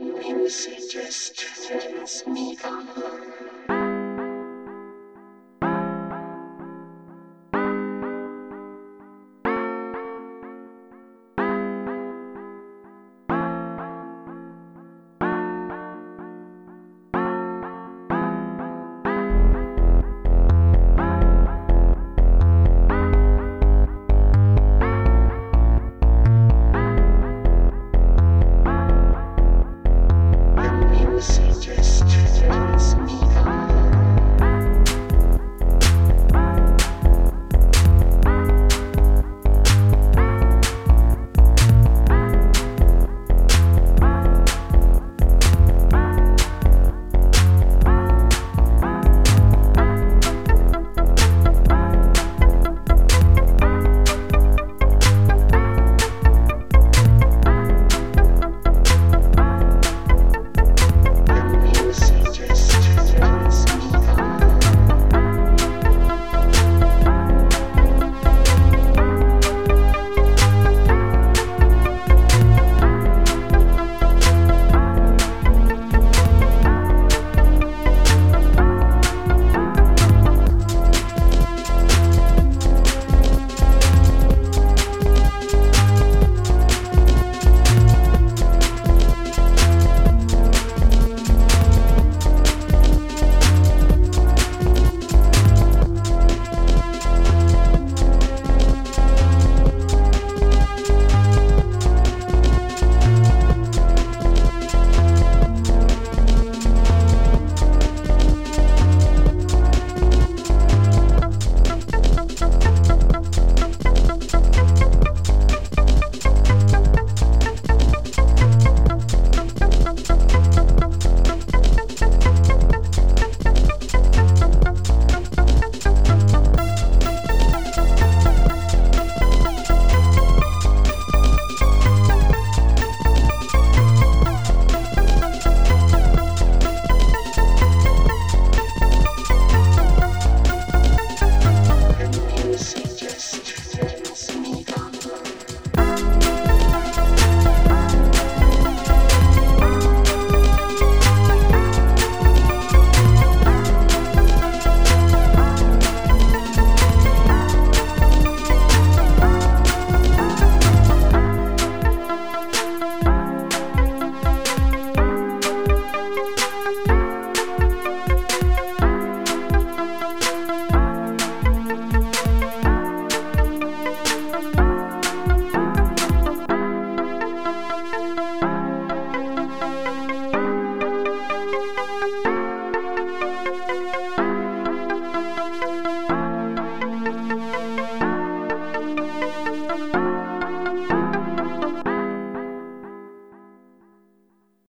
music just turns me on.